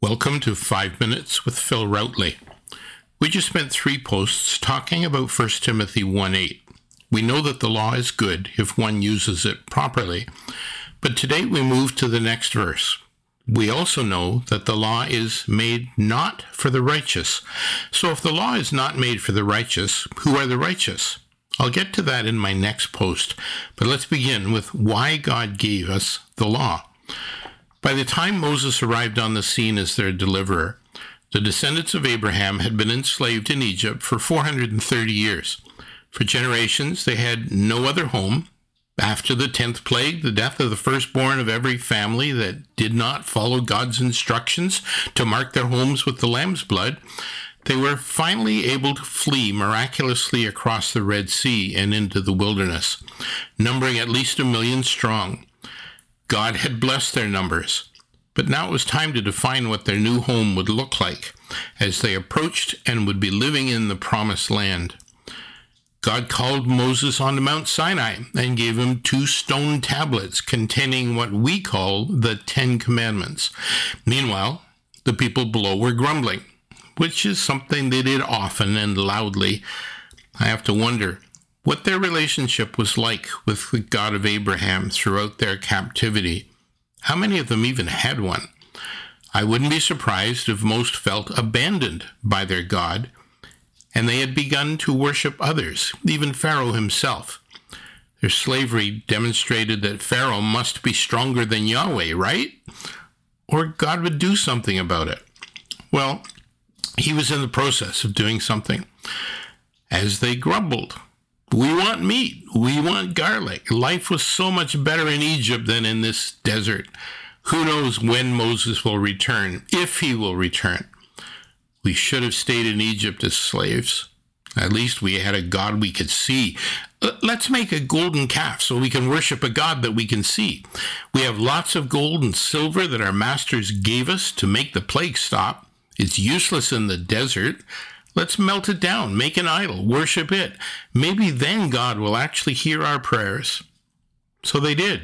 Welcome to 5 Minutes with Phil Routley. We just spent three posts talking about 1 Timothy 1 8. We know that the law is good if one uses it properly. But today we move to the next verse. We also know that the law is made not for the righteous. So if the law is not made for the righteous, who are the righteous? I'll get to that in my next post, but let's begin with why God gave us the law. By the time Moses arrived on the scene as their deliverer, the descendants of Abraham had been enslaved in Egypt for 430 years. For generations, they had no other home. After the tenth plague, the death of the firstborn of every family that did not follow God's instructions to mark their homes with the lamb's blood, they were finally able to flee miraculously across the Red Sea and into the wilderness, numbering at least a million strong. God had blessed their numbers, but now it was time to define what their new home would look like as they approached and would be living in the promised land. God called Moses onto Mount Sinai and gave him two stone tablets containing what we call the Ten Commandments. Meanwhile, the people below were grumbling, which is something they did often and loudly. I have to wonder what their relationship was like with the God of Abraham throughout their captivity. How many of them even had one? I wouldn't be surprised if most felt abandoned by their God, and they had begun to worship others, even Pharaoh himself. Their slavery demonstrated that Pharaoh must be stronger than Yahweh, right? Or God would do something about it. Well, he was in the process of doing something. As they grumbled, we want meat. We want garlic. Life was so much better in Egypt than in this desert. Who knows when Moses will return, if he will return. We should have stayed in Egypt as slaves. At least we had a God we could see. Let's make a golden calf so we can worship a God that we can see. We have lots of gold and silver that our masters gave us to make the plague stop. It's useless in the desert. Let's melt it down, make an idol, worship it. Maybe then God will actually hear our prayers. So they did.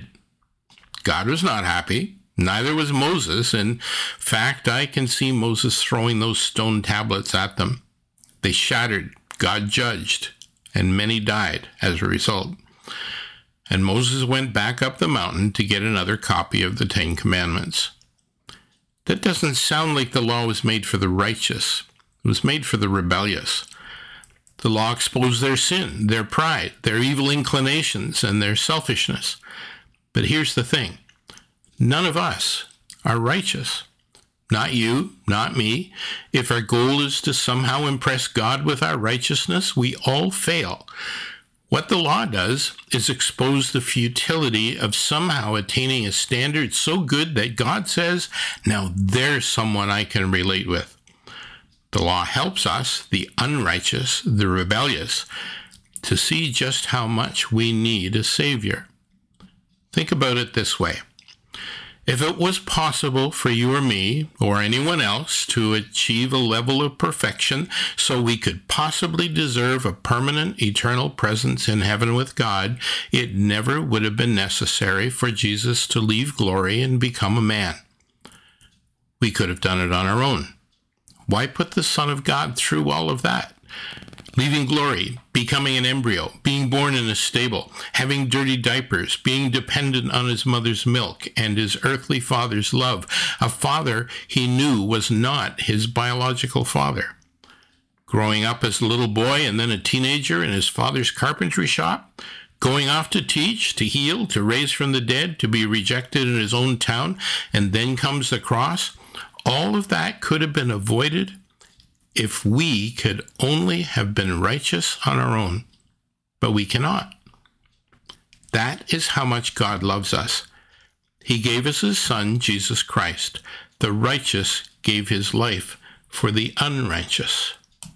God was not happy. Neither was Moses. In fact, I can see Moses throwing those stone tablets at them. They shattered. God judged, and many died as a result. And Moses went back up the mountain to get another copy of the Ten Commandments. That doesn't sound like the law was made for the righteous. It was made for the rebellious. The law exposed their sin, their pride, their evil inclinations, and their selfishness. But here's the thing none of us are righteous. Not you, not me. If our goal is to somehow impress God with our righteousness, we all fail. What the law does is expose the futility of somehow attaining a standard so good that God says, now there's someone I can relate with. The law helps us, the unrighteous, the rebellious, to see just how much we need a Savior. Think about it this way. If it was possible for you or me or anyone else to achieve a level of perfection so we could possibly deserve a permanent eternal presence in heaven with God, it never would have been necessary for Jesus to leave glory and become a man. We could have done it on our own. Why put the Son of God through all of that? Leaving glory, becoming an embryo, being born in a stable, having dirty diapers, being dependent on his mother's milk and his earthly father's love, a father he knew was not his biological father. Growing up as a little boy and then a teenager in his father's carpentry shop, going off to teach, to heal, to raise from the dead, to be rejected in his own town, and then comes the cross all of that could have been avoided if we could only have been righteous on our own, but we cannot. That is how much God loves us. He gave us his Son, Jesus Christ. The righteous gave his life for the unrighteous.